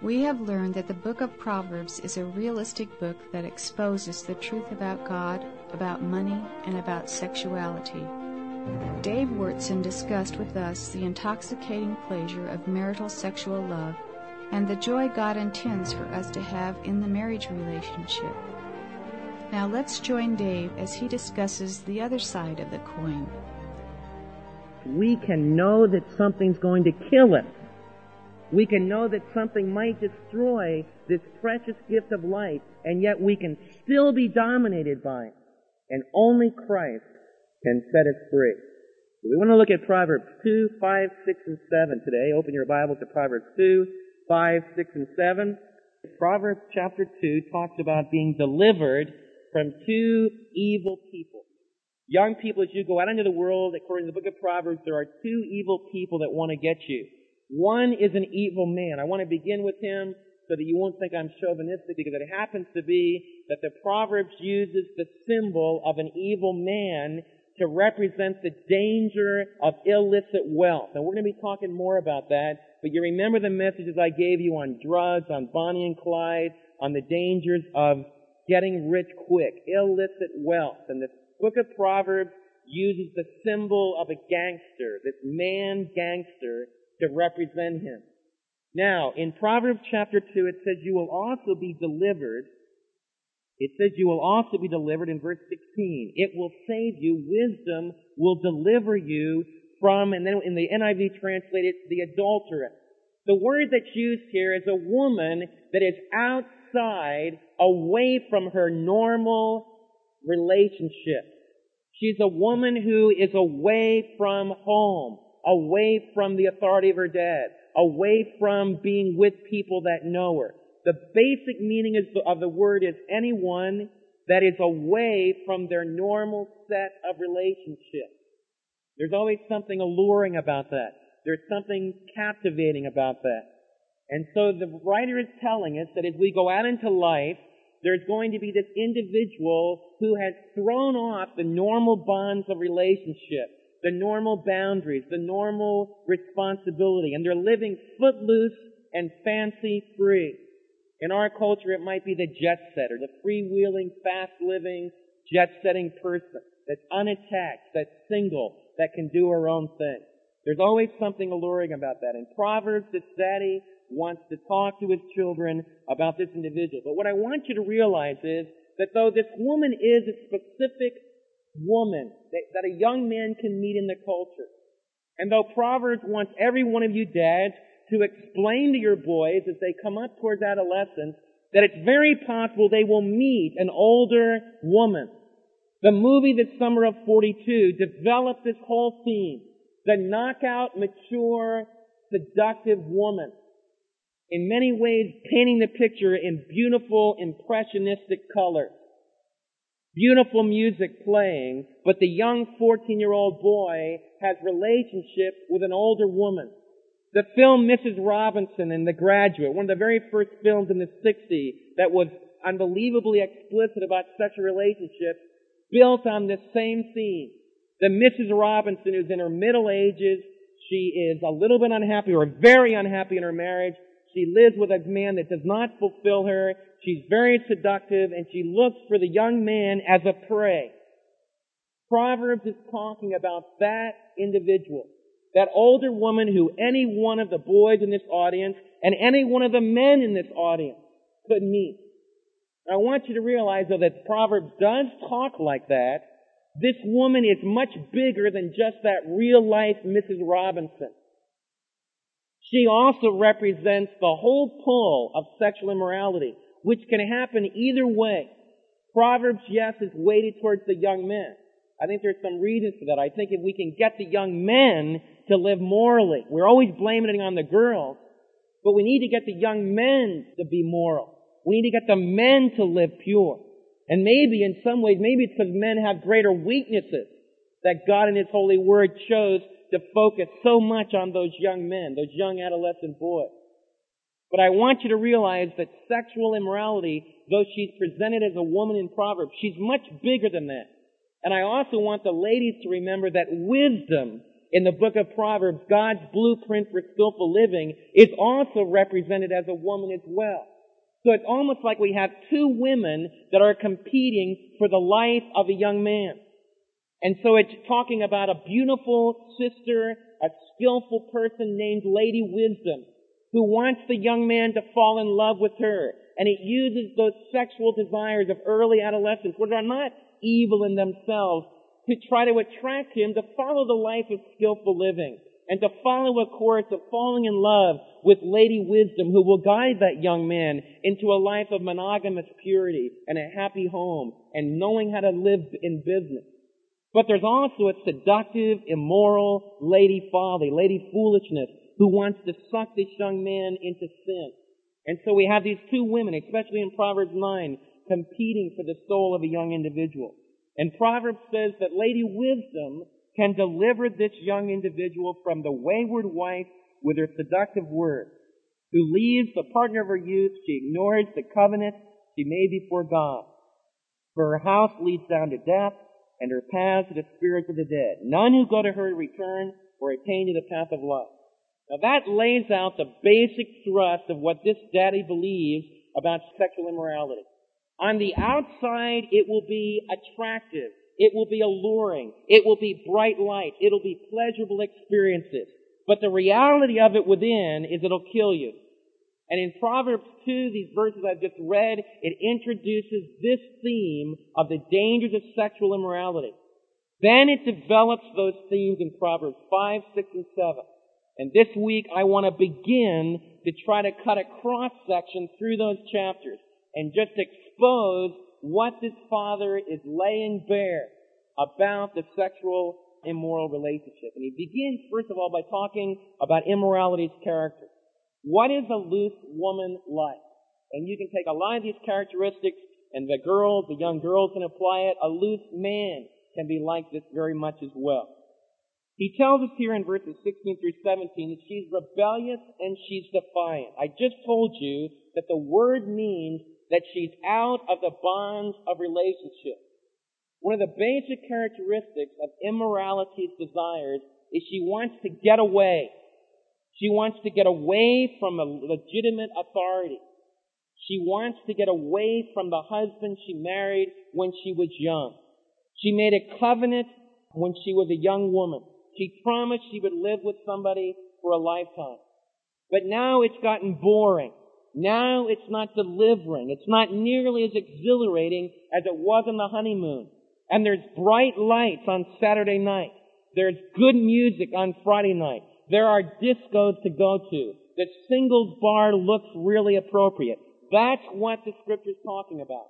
We have learned that the book of Proverbs is a realistic book that exposes the truth about God, about money, and about sexuality. Dave Wyrtzen discussed with us the intoxicating pleasure of marital sexual love and the joy God intends for us to have in the marriage relationship. Now let's join Dave as he discusses the other side of the coin. We can know that something's going to kill us. We can know that something might destroy this precious gift of life, and yet we can still be dominated by it. And only Christ can set us free. We want to look at Proverbs 2, 5, 6, and 7 today. Open your Bible to Proverbs 2, 5, 6, and 7. Proverbs chapter 2 talks about being delivered from two evil people. Young people, as you go out into the world, according to the book of Proverbs, there are two evil people that want to get you. One is an evil man. I want to begin with him so that you won't think I'm chauvinistic because it happens to be that the Proverbs uses the symbol of an evil man to represent the danger of illicit wealth. And we're going to be talking more about that, but you remember the messages I gave you on drugs, on Bonnie and Clyde, on the dangers of getting rich quick, illicit wealth. And the book of Proverbs uses the symbol of a gangster, this man gangster, to represent him. Now, in Proverbs chapter 2, it says, You will also be delivered it says you will also be delivered in verse 16. It will save you. Wisdom will deliver you from, and then in the NIV translated, the adulteress. The word that's used here is a woman that is outside, away from her normal relationship. She's a woman who is away from home, away from the authority of her dad, away from being with people that know her. The basic meaning of the word is anyone that is away from their normal set of relationships. There's always something alluring about that. There's something captivating about that. And so the writer is telling us that as we go out into life, there's going to be this individual who has thrown off the normal bonds of relationship, the normal boundaries, the normal responsibility, and they're living footloose and fancy free. In our culture, it might be the jet setter, the freewheeling, fast-living, jet-setting person that's unattached, that's single, that can do her own thing. There's always something alluring about that. In Proverbs, this daddy wants to talk to his children about this individual. But what I want you to realize is that though this woman is a specific woman that, that a young man can meet in the culture, and though Proverbs wants every one of you dads to explain to your boys as they come up towards adolescence that it's very possible they will meet an older woman. The movie The Summer of 42 developed this whole theme. The knockout, mature, seductive woman. In many ways, painting the picture in beautiful, impressionistic colors. Beautiful music playing, but the young 14 year old boy has relationship with an older woman. The film Mrs. Robinson and The Graduate, one of the very first films in the 60s that was unbelievably explicit about sexual relationships, built on this same theme. The Mrs. Robinson who's in her middle ages, she is a little bit unhappy or very unhappy in her marriage. She lives with a man that does not fulfill her. She's very seductive and she looks for the young man as a prey. Proverbs is talking about that individual that older woman who any one of the boys in this audience and any one of the men in this audience could meet. I want you to realize though that Proverbs does talk like that. This woman is much bigger than just that real life Mrs. Robinson. She also represents the whole pull of sexual immorality, which can happen either way. Proverbs, yes, is weighted towards the young men. I think there's some reasons for that. I think if we can get the young men to live morally. We're always blaming it on the girls, but we need to get the young men to be moral. We need to get the men to live pure. And maybe in some ways, maybe it's because men have greater weaknesses that God in His holy word chose to focus so much on those young men, those young adolescent boys. But I want you to realize that sexual immorality, though she's presented as a woman in Proverbs, she's much bigger than that. And I also want the ladies to remember that wisdom in the book of Proverbs, God's blueprint for skillful living is also represented as a woman as well. So it's almost like we have two women that are competing for the life of a young man. And so it's talking about a beautiful sister, a skillful person named Lady Wisdom, who wants the young man to fall in love with her. And it uses those sexual desires of early adolescence, which are not evil in themselves, to try to attract him to follow the life of skillful living and to follow a course of falling in love with Lady Wisdom who will guide that young man into a life of monogamous purity and a happy home and knowing how to live in business. But there's also a seductive, immoral Lady Folly, Lady Foolishness, who wants to suck this young man into sin. And so we have these two women, especially in Proverbs 9, competing for the soul of a young individual. And Proverbs says that Lady Wisdom can deliver this young individual from the wayward wife with her seductive words, who leaves the partner of her youth, she ignores the covenant she made before God. For her house leads down to death, and her paths to the spirits of the dead. None who go to her return or attain to the path of life. Now that lays out the basic thrust of what this daddy believes about sexual immorality. On the outside, it will be attractive. It will be alluring. It will be bright light. It'll be pleasurable experiences. But the reality of it within is it'll kill you. And in Proverbs 2, these verses I've just read, it introduces this theme of the dangers of sexual immorality. Then it develops those themes in Proverbs 5, 6, and 7. And this week I want to begin to try to cut a cross section through those chapters and just expose what this father is laying bare about the sexual immoral relationship. And he begins, first of all, by talking about immorality's character. What is a loose woman like? And you can take a lot of these characteristics and the girls, the young girls can apply it. A loose man can be like this very much as well. He tells us here in verses 16 through 17 that she's rebellious and she's defiant. I just told you that the word means that she's out of the bonds of relationship. One of the basic characteristics of immorality's desires is she wants to get away. She wants to get away from a legitimate authority. She wants to get away from the husband she married when she was young. She made a covenant when she was a young woman. She promised she would live with somebody for a lifetime. But now it's gotten boring. Now it's not delivering. It's not nearly as exhilarating as it was on the honeymoon. And there's bright lights on Saturday night. There's good music on Friday night. There are discos to go to. The singles bar looks really appropriate. That's what the scripture's talking about.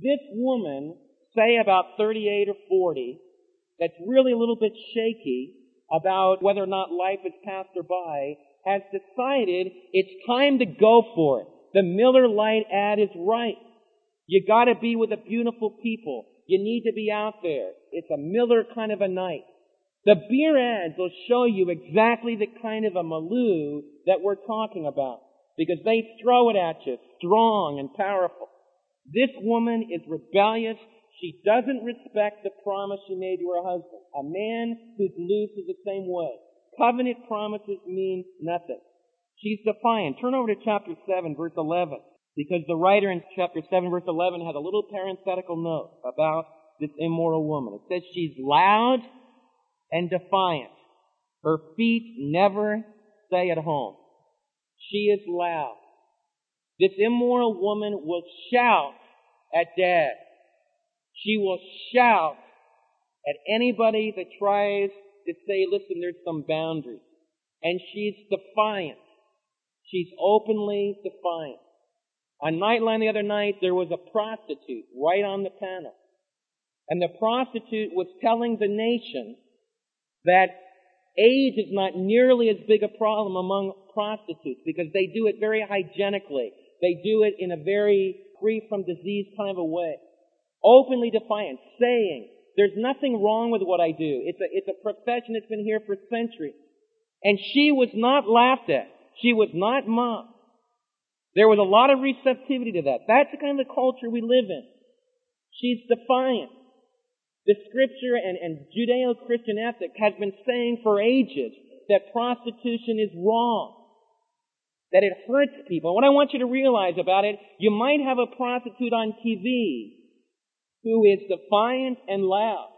This woman, say about 38 or 40, that's really a little bit shaky about whether or not life has passed her by, has decided it's time to go for it. The Miller Lite ad is right. You gotta be with the beautiful people. You need to be out there. It's a Miller kind of a night. The beer ads will show you exactly the kind of a milieu that we're talking about. Because they throw it at you, strong and powerful. This woman is rebellious. She doesn't respect the promise she made to her husband. A man who's loose is the same way. Covenant promises mean nothing. She's defiant. Turn over to chapter 7, verse 11. Because the writer in chapter 7, verse 11 has a little parenthetical note about this immoral woman. It says she's loud and defiant. Her feet never stay at home. She is loud. This immoral woman will shout at dad. She will shout at anybody that tries to say, listen, there's some boundaries. And she's defiant. She's openly defiant. On Nightline the other night, there was a prostitute right on the panel. And the prostitute was telling the nation that age is not nearly as big a problem among prostitutes because they do it very hygienically. They do it in a very free from disease kind of a way. Openly defiant, saying, there's nothing wrong with what I do. It's a, it's a profession that's been here for centuries. And she was not laughed at. She was not mocked. There was a lot of receptivity to that. That's the kind of culture we live in. She's defiant. The scripture and, and Judeo-Christian ethic has been saying for ages that prostitution is wrong. That it hurts people. What I want you to realize about it, you might have a prostitute on TV who is defiant and loud,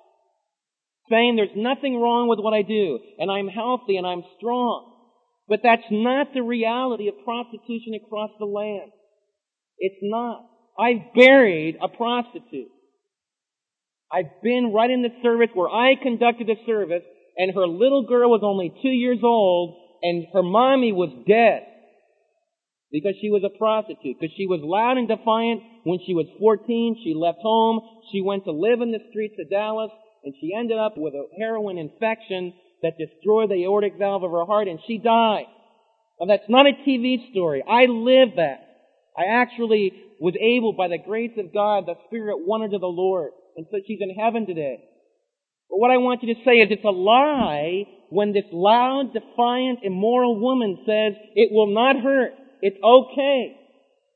saying there's nothing wrong with what I do, and I'm healthy and I'm strong. But that's not the reality of prostitution across the land. It's not. I've buried a prostitute. I've been right in the service where I conducted the service and her little girl was only two years old and her mommy was dead because she was a prostitute, because she was loud and defiant when she was 14. She left home. She went to live in the streets of Dallas and she ended up with a heroin infection that destroyed the aortic valve of her heart and she died. Now that's not a TV story. I lived that. I actually was able, by the grace of God, the Spirit won her to the Lord. And so she's in heaven today. But what I want you to say is it's a lie when this loud, defiant, immoral woman says, it will not hurt. It's okay.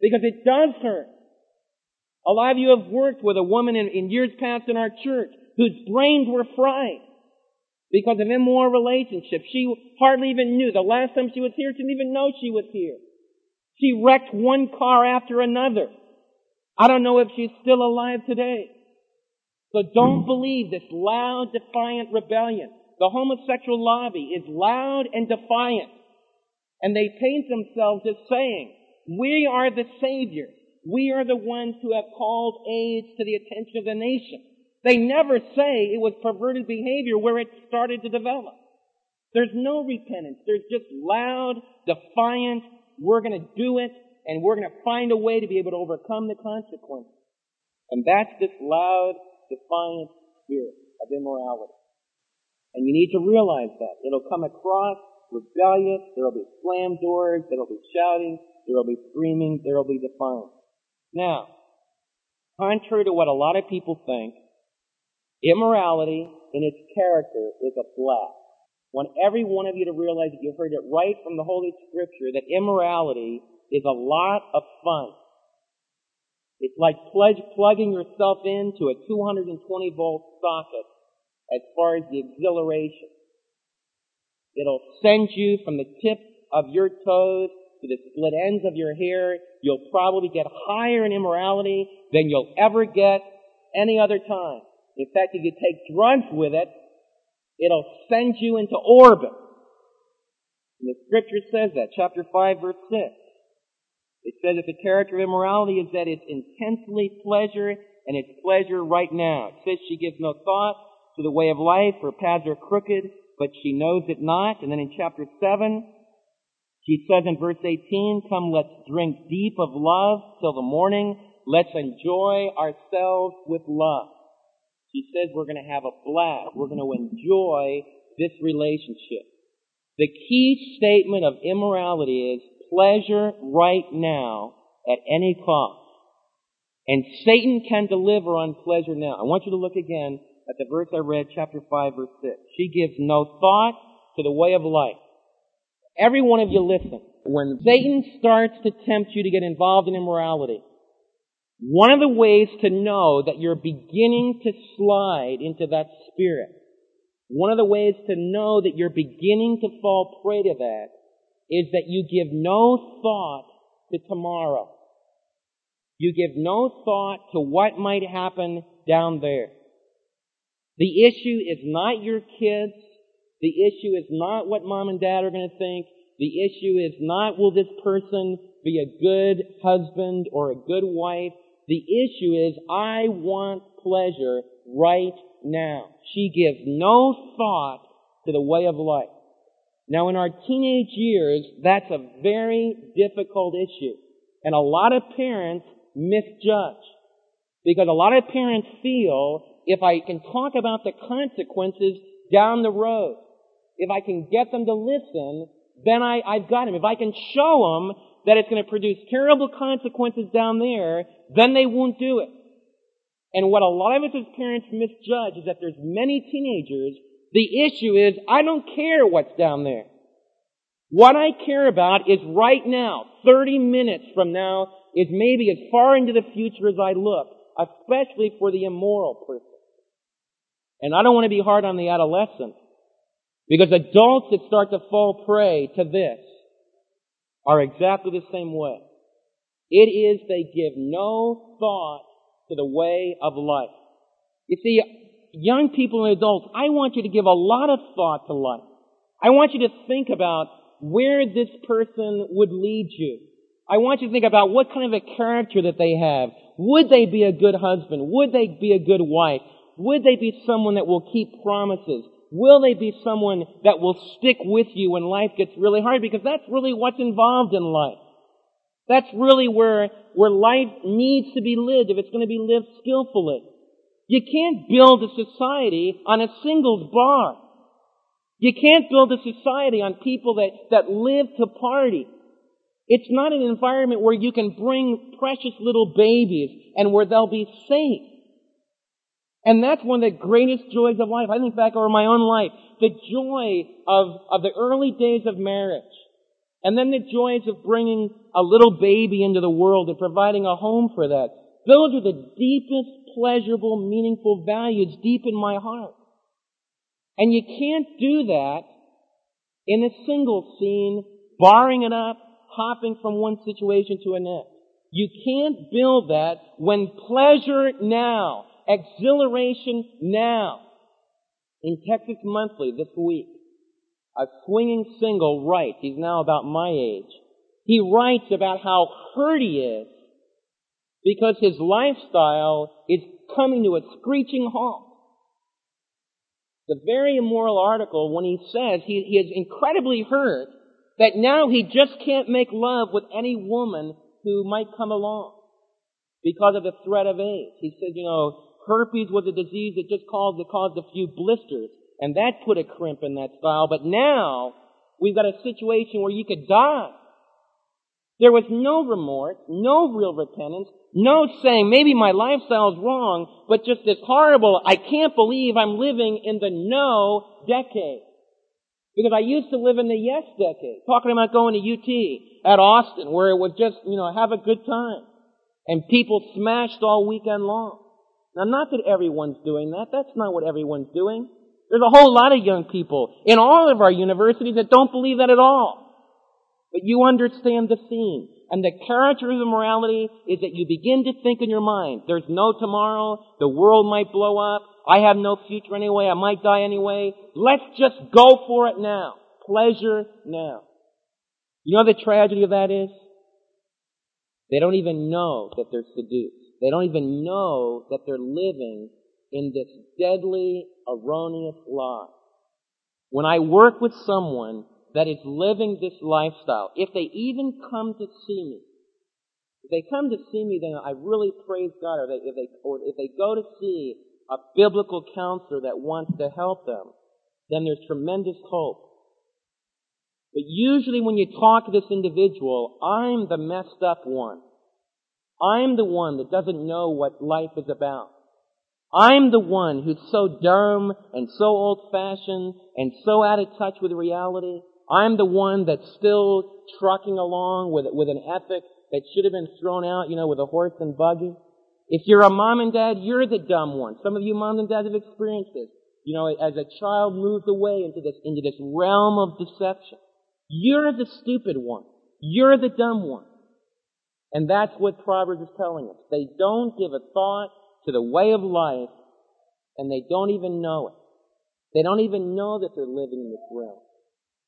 Because it does hurt. A lot of you have worked with a woman in, in years past in our church whose brains were fried because of immoral relationships. She hardly even knew. The last time she was here, she didn't even know she was here. She wrecked one car after another. I don't know if she's still alive today. So don't believe this loud, defiant rebellion. The homosexual lobby is loud and defiant. And they paint themselves as saying, we are the saviors. We are the ones who have called AIDS to the attention of the nation. They never say it was perverted behavior where it started to develop. There's no repentance. There's just loud, defiant, we're going to do it, and we're going to find a way to be able to overcome the consequences. And that's this loud, defiant spirit of immorality. And you need to realize that. It'll come across rebellious, there'll be slammed doors, there'll be shouting, there'll be screaming, there'll be defiance. Now, contrary to what a lot of people think, immorality in its character is a blast. I want every one of you to realize that you've heard it right from the Holy Scripture that immorality is a lot of fun. It's like plugging yourself into a 220 volt socket as far as the exhilaration. It'll send you from the tip of your toes to the split ends of your hair. You'll probably get higher in immorality than you'll ever get any other time. In fact, if you take drugs with it, it'll send you into orbit. And the scripture says that, chapter 5 verse 6. It says that the character of immorality is that it's intensely pleasure and it's pleasure right now. It says she gives no thought to the way of life, her paths are crooked, but she knows it not. And then in chapter 7, she says in verse 18, come let's drink deep of love till the morning. Let's enjoy ourselves with love. She says we're going to have a blast. We're going to enjoy this relationship. The key statement of immorality is pleasure right now at any cost. And Satan can deliver on pleasure now. I want you to look again at the verse I read, chapter 5, verse 6. She gives no thought to the way of life. Every one of you listen. When Satan starts to tempt you to get involved in immorality, one of the ways to know that you're beginning to slide into that spirit, one of the ways to know that you're beginning to fall prey to that is that you give no thought to tomorrow. You give no thought to what might happen down there. The issue is not your kids. The issue is not what mom and dad are going to think. The issue is not will this person be a good husband or a good wife. The issue is I want pleasure right now. She gives no thought to the way of life. Now in our teenage years, that's a very difficult issue. And a lot of parents misjudge. Because a lot of parents feel if I can talk about the consequences down the road, if I can get them to listen, then I, I've got them. If I can show them that it's going to produce terrible consequences down there, then they won't do it. And what a lot of us as parents misjudge is that there's many teenagers the issue is, I don't care what's down there. What I care about is right now, 30 minutes from now, is maybe as far into the future as I look, especially for the immoral person. And I don't want to be hard on the adolescent because adults that start to fall prey to this are exactly the same way. It is they give no thought to the way of life. You see, young people and adults, I want you to give a lot of thought to life. I want you to think about where this person would lead you. I want you to think about what kind of a character that they have. Would they be a good husband? Would they be a good wife? Would they be someone that will keep promises? Will they be someone that will stick with you when life gets really hard? Because that's really what's involved in life. That's really where, where life needs to be lived if it's going to be lived skillfully. You can't build a society on a singles bar. You can't build a society on people that, that live to party. It's not an environment where you can bring precious little babies and where they'll be safe. And that's one of the greatest joys of life. I think back over my own life. The joy of, of the early days of marriage. And then the joys of bringing a little baby into the world and providing a home for that. Those are the deepest, pleasurable, meaningful values deep in my heart. And you can't do that in a single scene, barring it up, hopping from one situation to another. You can't build that when pleasure now, exhilaration now. In Texas Monthly this week, a swinging single writes, he's now about my age, he writes about how hurt he is because his lifestyle is coming to a screeching halt. The very immoral article when he says he, he is incredibly hurt that now he just can't make love with any woman who might come along because of the threat of AIDS. He said, you know, herpes was a disease that just caused, that caused a few blisters, and that put a crimp in that style. But now we've got a situation where you could die. There was no remorse, no real repentance, no saying, maybe my lifestyle's wrong, but just this horrible, I can't believe I'm living in the no decade. Because I used to live in the yes decade, talking about going to UT at Austin, where it was just, you know, have a good time. And people smashed all weekend long. Now, not that everyone's doing that. That's not what everyone's doing. There's a whole lot of young people in all of our universities that don't believe that at all. But you understand the theme. And the character of the morality is that you begin to think in your mind, there's no tomorrow, the world might blow up, I have no future anyway, I might die anyway. Let's just go for it now. Pleasure now. You know the tragedy of that is? They don't even know that they're seduced. They don't even know that they're living in this deadly, erroneous lie. When I work with someone that is living this lifestyle, if they even come to see me, if they come to see me, then I really praise God. Or, they, if they, or if they go to see a biblical counselor that wants to help them, then there's tremendous hope. But usually when you talk to this individual, I'm the messed up one. I'm the one that doesn't know what life is about. I'm the one who's so dumb and so old fashioned and so out of touch with reality. I'm the one that's still trucking along with, with an ethic that should have been thrown out, you know, with a horse and buggy. If you're a mom and dad, you're the dumb one. Some of you moms and dads have experienced this. You know, as a child moves away into this, into this realm of deception. You're the stupid one. You're the dumb one. And that's what Proverbs is telling us. They don't give a thought to the way of life, and they don't even know it. They don't even know that they're living in this realm.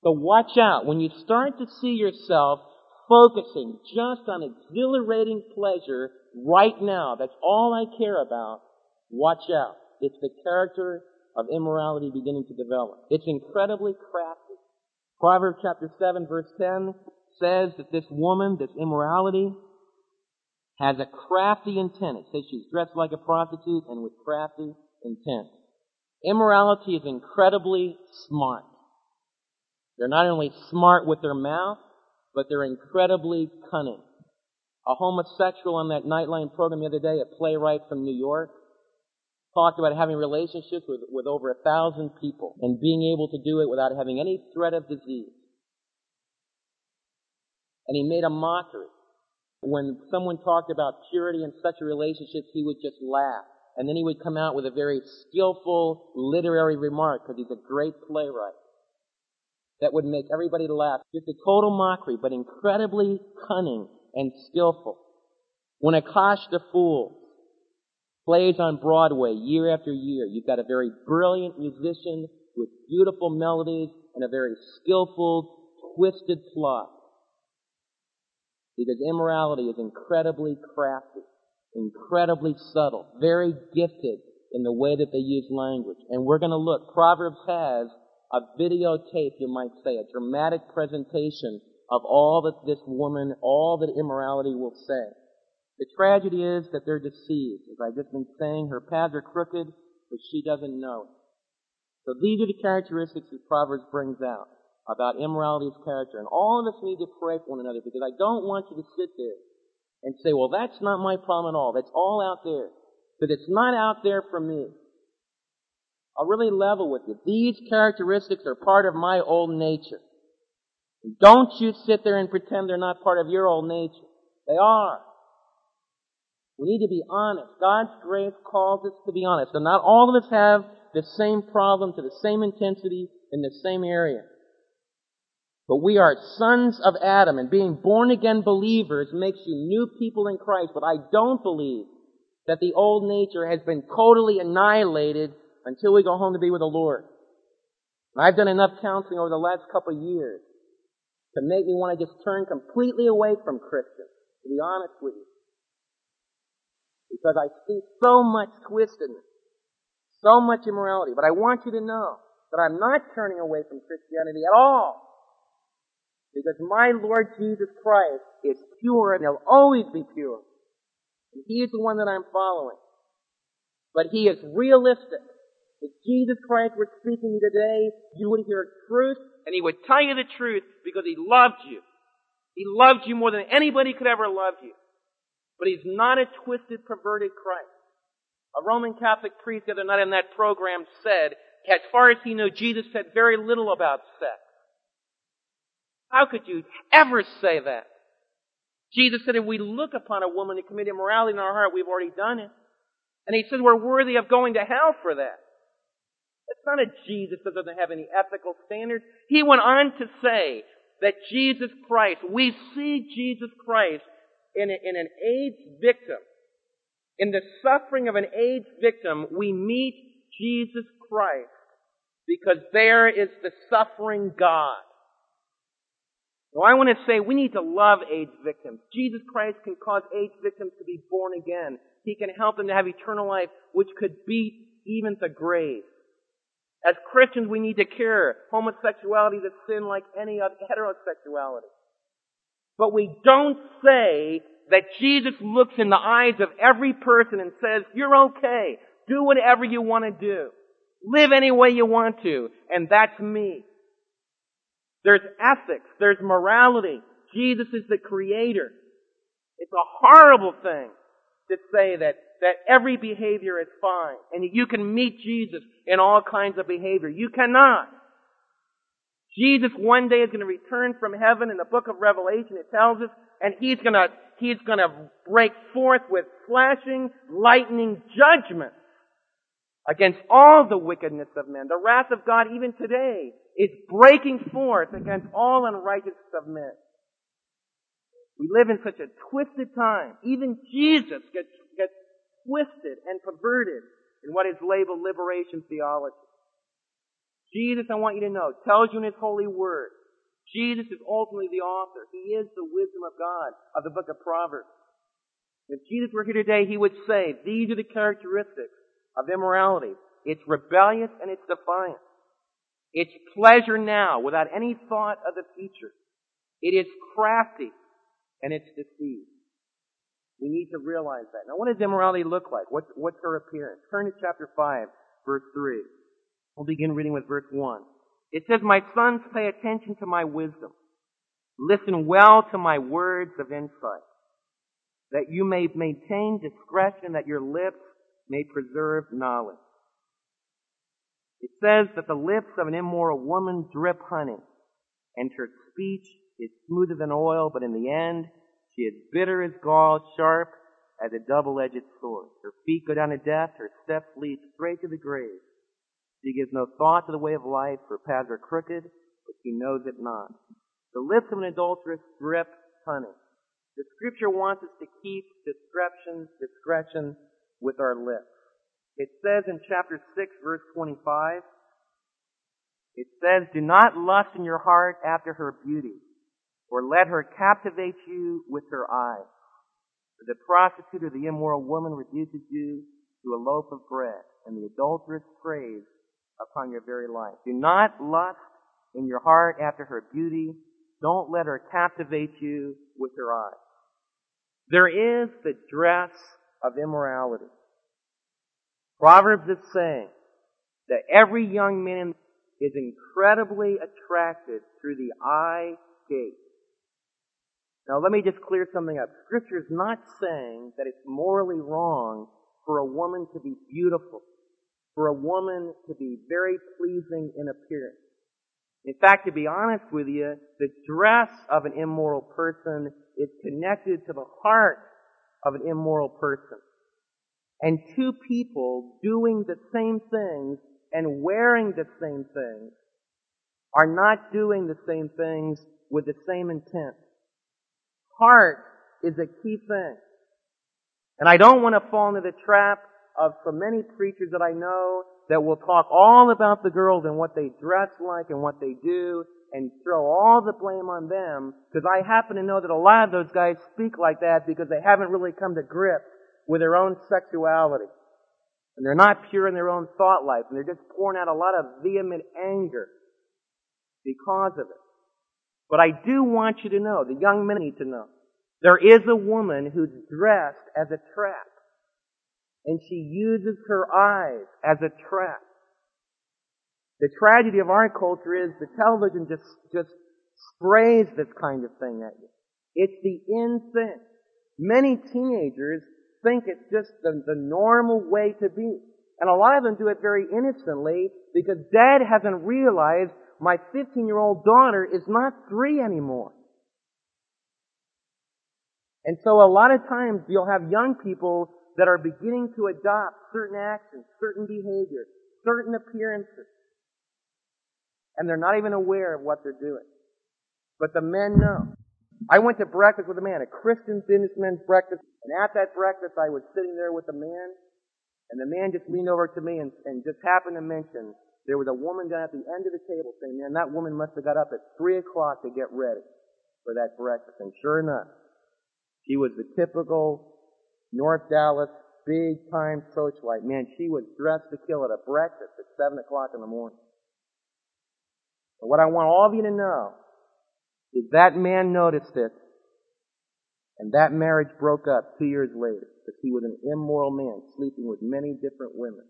So watch out. When you start to see yourself focusing just on exhilarating pleasure right now, that's all I care about, watch out. It's the character of immorality beginning to develop. It's incredibly crafty. Proverbs chapter 7 verse 10 says that this woman, this immorality, has a crafty intent. It says she's dressed like a prostitute and with crafty intent. Immorality is incredibly smart. They're not only smart with their mouth, but they're incredibly cunning. A homosexual on that Nightline program the other day, a playwright from New York, talked about having relationships with, with over a thousand people and being able to do it without having any threat of disease. And he made a mockery. When someone talked about purity in such a relationship, he would just laugh and then he would come out with a very skillful literary remark because he's a great playwright that would make everybody laugh. Just a total mockery, but incredibly cunning and skillful. When Akash the Fool plays on Broadway year after year, you've got a very brilliant musician with beautiful melodies and a very skillful, twisted plot. Because immorality is incredibly crafty, incredibly subtle, very gifted in the way that they use language. And we're going to look. Proverbs has a videotape, you might say, a dramatic presentation of all that this woman, all that immorality will say. The tragedy is that they're deceived. As I've just been saying, her paths are crooked, but she doesn't know it. So these are the characteristics that Proverbs brings out about immorality's character. And all of us need to pray for one another because I don't want you to sit there and say, well, that's not my problem at all. That's all out there. But it's not out there for me. I'll really level with you. These characteristics are part of my old nature. Don't you sit there and pretend they're not part of your old nature. They are. We need to be honest. God's grace calls us to be honest. And not all of us have the same problem to the same intensity in the same area. But we are sons of Adam, and being born again believers makes you new people in Christ. But I don't believe that the old nature has been totally annihilated until we go home to be with the Lord. And I've done enough counseling over the last couple of years to make me want to just turn completely away from Christians, to be honest with you. Because I see so much twistedness, so much immorality. But I want you to know that I'm not turning away from Christianity at all. Because my Lord Jesus Christ is pure and he'll always be pure. And he is the one that I'm following. But he is realistic. If Jesus Christ were speaking today, you would hear truth and he would tell you the truth because he loved you. He loved you more than anybody could ever love you. But he's not a twisted, perverted Christ. A Roman Catholic priest the other night in that program said, as far as he knew, Jesus said very little about sex. How could you ever say that? Jesus said if we look upon a woman to commit immorality in our heart, we've already done it. And he said we're worthy of going to hell for that. It's not a Jesus that doesn't have any ethical standards. He went on to say that Jesus Christ, we see Jesus Christ in, a, in an AIDS victim. In the suffering of an AIDS victim, we meet Jesus Christ because there is the suffering God. So I want to say we need to love AIDS victims. Jesus Christ can cause AIDS victims to be born again. He can help them to have eternal life, which could beat even the grave. As Christians, we need to cure homosexuality as sin like any other heterosexuality. But we don't say that Jesus looks in the eyes of every person and says, you're okay. Do whatever you want to do. Live any way you want to. And that's me. There's ethics. There's morality. Jesus is the creator. It's a horrible thing to say that, that every behavior is fine and you can meet Jesus in all kinds of behavior. You cannot. Jesus one day is going to return from heaven in the book of Revelation. It tells us, and he's going to, he's going to break forth with flashing, lightning judgment against all the wickedness of men. The wrath of God even today is breaking forth against all unrighteousness of men. We live in such a twisted time. Even Jesus gets, twisted and perverted in what is labeled liberation theology. Jesus, I want you to know, tells you in His holy word. Jesus is ultimately the author. He is the wisdom of God of the book of Proverbs. If Jesus were here today, He would say, these are the characteristics of immorality. It's rebellious and it's defiant. It's pleasure now without any thought of the future. It is crafty and it's deceit. We need to realize that. Now what does immorality look like? What's, what's her appearance? Turn to chapter 5, verse 3. We'll begin reading with verse 1. It says, My sons, pay attention to my wisdom. Listen well to my words of insight, that you may maintain discretion, that your lips may preserve knowledge. It says that the lips of an immoral woman drip honey, and her speech is smoother than oil, but in the end, she is bitter as gall, sharp as a double-edged sword. Her feet go down to death, her steps lead straight to the grave. She gives no thought to the way of life, her paths are crooked, but she knows it not. The lips of an adulteress drip honey. The scripture wants us to keep discretion, discretion with our lips. It says in chapter 6 verse 25, it says, Do not lust in your heart after her beauty, or let her captivate you with her eyes. For the prostitute or the immoral woman reduces you to a loaf of bread, and the adulteress preys upon your very life. Do not lust in your heart after her beauty. Don't let her captivate you with her eyes. There is the dress of immorality. Proverbs is saying that every young man is incredibly attracted through the eye gate. Now let me just clear something up. Scripture is not saying that it's morally wrong for a woman to be beautiful, for a woman to be very pleasing in appearance. In fact, to be honest with you, the dress of an immoral person is connected to the heart of an immoral person. And two people doing the same things and wearing the same things are not doing the same things with the same intent. Heart is a key thing. And I don't want to fall into the trap of so many preachers that I know that will talk all about the girls and what they dress like and what they do and throw all the blame on them because I happen to know that a lot of those guys speak like that because they haven't really come to grips with their own sexuality. And they're not pure in their own thought life and they're just pouring out a lot of vehement anger because of it. But I do want you to know, the young men need to know, there is a woman who's dressed as a trap and she uses her eyes as a trap. The tragedy of our culture is the television just, just sprays this kind of thing at you. It's the in thing. Many teenagers think it's just the, the normal way to be. And a lot of them do it very innocently because dad hasn't realized my 15 year old daughter is not three anymore. And so a lot of times you'll have young people that are beginning to adopt certain actions, certain behaviors, certain appearances. And they're not even aware of what they're doing. But the men know. I went to breakfast with a man, a Christian businessman's breakfast, and at that breakfast I was sitting there with a man, and the man just leaned over to me and, and just happened to mention there was a woman down at the end of the table saying, man, that woman must have got up at three o'clock to get ready for that breakfast. And sure enough, she was the typical North Dallas big time socialite. Man, she was dressed to kill at a breakfast at seven o'clock in the morning. But what I want all of you to know is that man noticed it, and that marriage broke up two years later because he was an immoral man sleeping with many different women.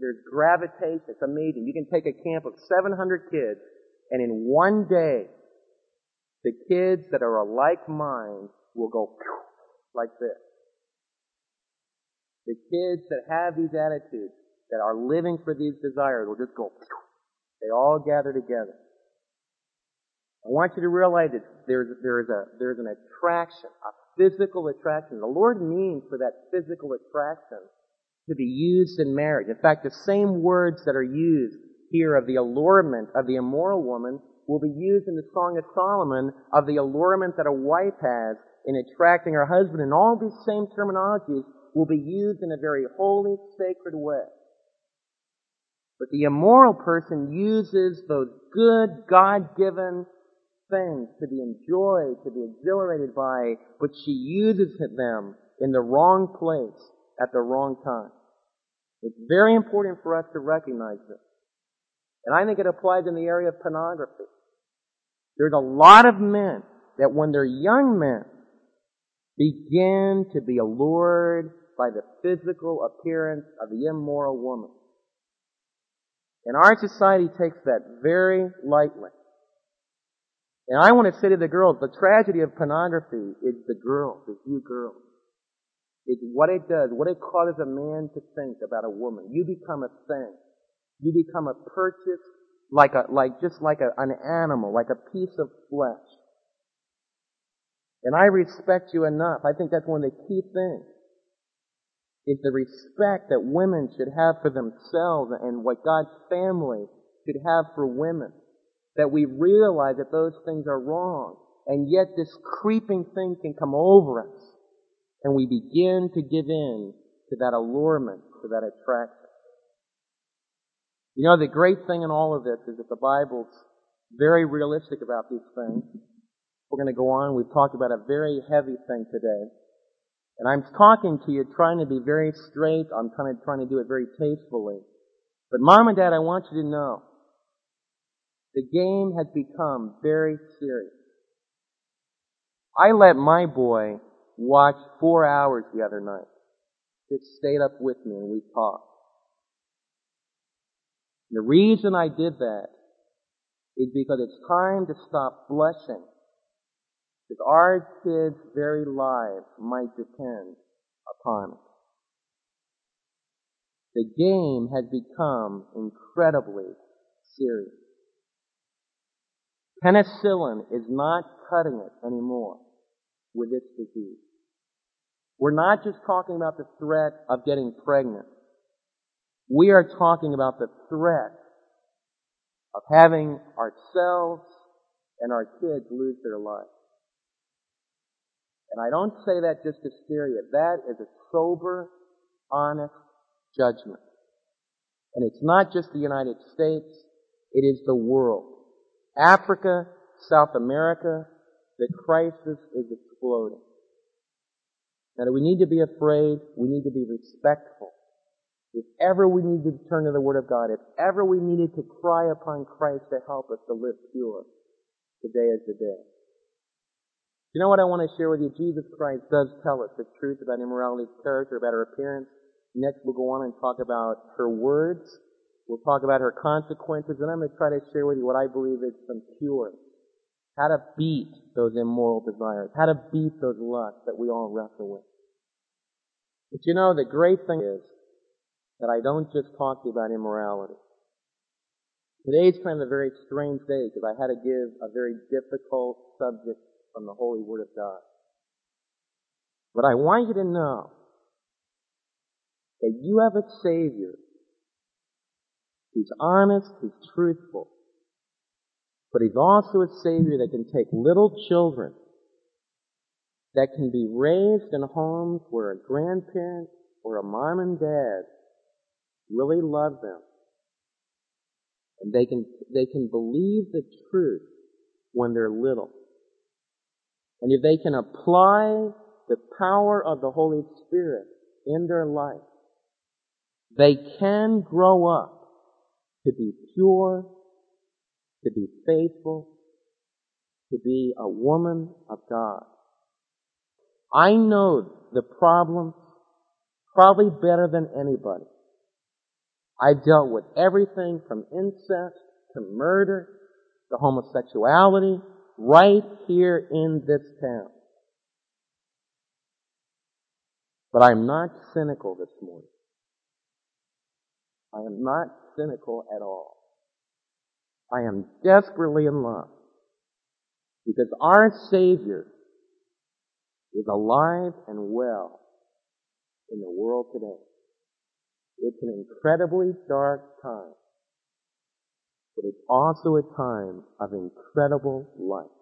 There's gravitation. It's amazing. You can take a camp of 700 kids, and in one day, the kids that are alike like mind will go like this. The kids that have these attitudes, that are living for these desires, will just go. They all gather together. I want you to realize that there's, there's, a, there's an attraction, a physical attraction. The Lord means for that physical attraction to be used in marriage. In fact, the same words that are used here of the allurement of the immoral woman will be used in the Song of Solomon of the allurement that a wife has in attracting her husband. And all these same terminologies will be used in a very holy, sacred way. But the immoral person uses those good, God-given things to be enjoyed, to be exhilarated by, but she uses them in the wrong place at the wrong time. It's very important for us to recognize this. And I think it applies in the area of pornography. There's a lot of men that when they're young men begin to be allured by the physical appearance of the immoral woman. And our society takes that very lightly. And I want to say to the girls, the tragedy of pornography is the girls, is you girls. It's what it does, what it causes a man to think about a woman. You become a thing. You become a purchase, like a, like, just like a, an animal, like a piece of flesh. And I respect you enough. I think that's one of the key things. Is the respect that women should have for themselves and what God's family should have for women. That we realize that those things are wrong. And yet this creeping thing can come over us. And we begin to give in to that allurement, to that attraction. You know, the great thing in all of this is that the Bible's very realistic about these things. We're going to go on. We've talked about a very heavy thing today. And I'm talking to you trying to be very straight. I'm kind of trying to do it very tastefully. But mom and dad, I want you to know the game has become very serious. I let my boy watch four hours the other night. Just stayed up with me and we talked. The reason I did that is because it's time to stop blushing. Because our kids' very lives might depend upon it. The game has become incredibly serious. Penicillin is not cutting it anymore with its disease. We're not just talking about the threat of getting pregnant. We are talking about the threat of having ourselves and our kids lose their lives. And I don't say that just to scare you. That is a sober, honest judgment. And it's not just the United States, it is the world. Africa, South America, the crisis is exploding. Now, we need to be afraid. We need to be respectful. If ever we need to turn to the Word of God, if ever we needed to cry upon Christ to help us to live pure, today is the day. You know what I want to share with you? Jesus Christ does tell us the truth about immorality's character, about her appearance. Next we'll go on and talk about her words. We'll talk about her consequences, and I'm going to try to share with you what I believe is some cure. How to beat those immoral desires. How to beat those lusts that we all wrestle with. But you know, the great thing is that I don't just talk to you about immorality. Today's kind of a very strange day because I had to give a very difficult subject from the Holy Word of God. But I want you to know that you have a Savior who's honest, who's truthful, but He's also a Savior that can take little children that can be raised in homes where a grandparent or a mom and dad really love them. And they can, they can believe the truth when they're little. And if they can apply the power of the Holy Spirit in their life, they can grow up to be pure, to be faithful, to be a woman of God. I know the problem probably better than anybody. I've dealt with everything from incest to murder to homosexuality right here in this town. But I'm not cynical this morning. I am not cynical at all. I am desperately in love because our Savior is alive and well in the world today. It's an incredibly dark time, but it's also a time of incredible light.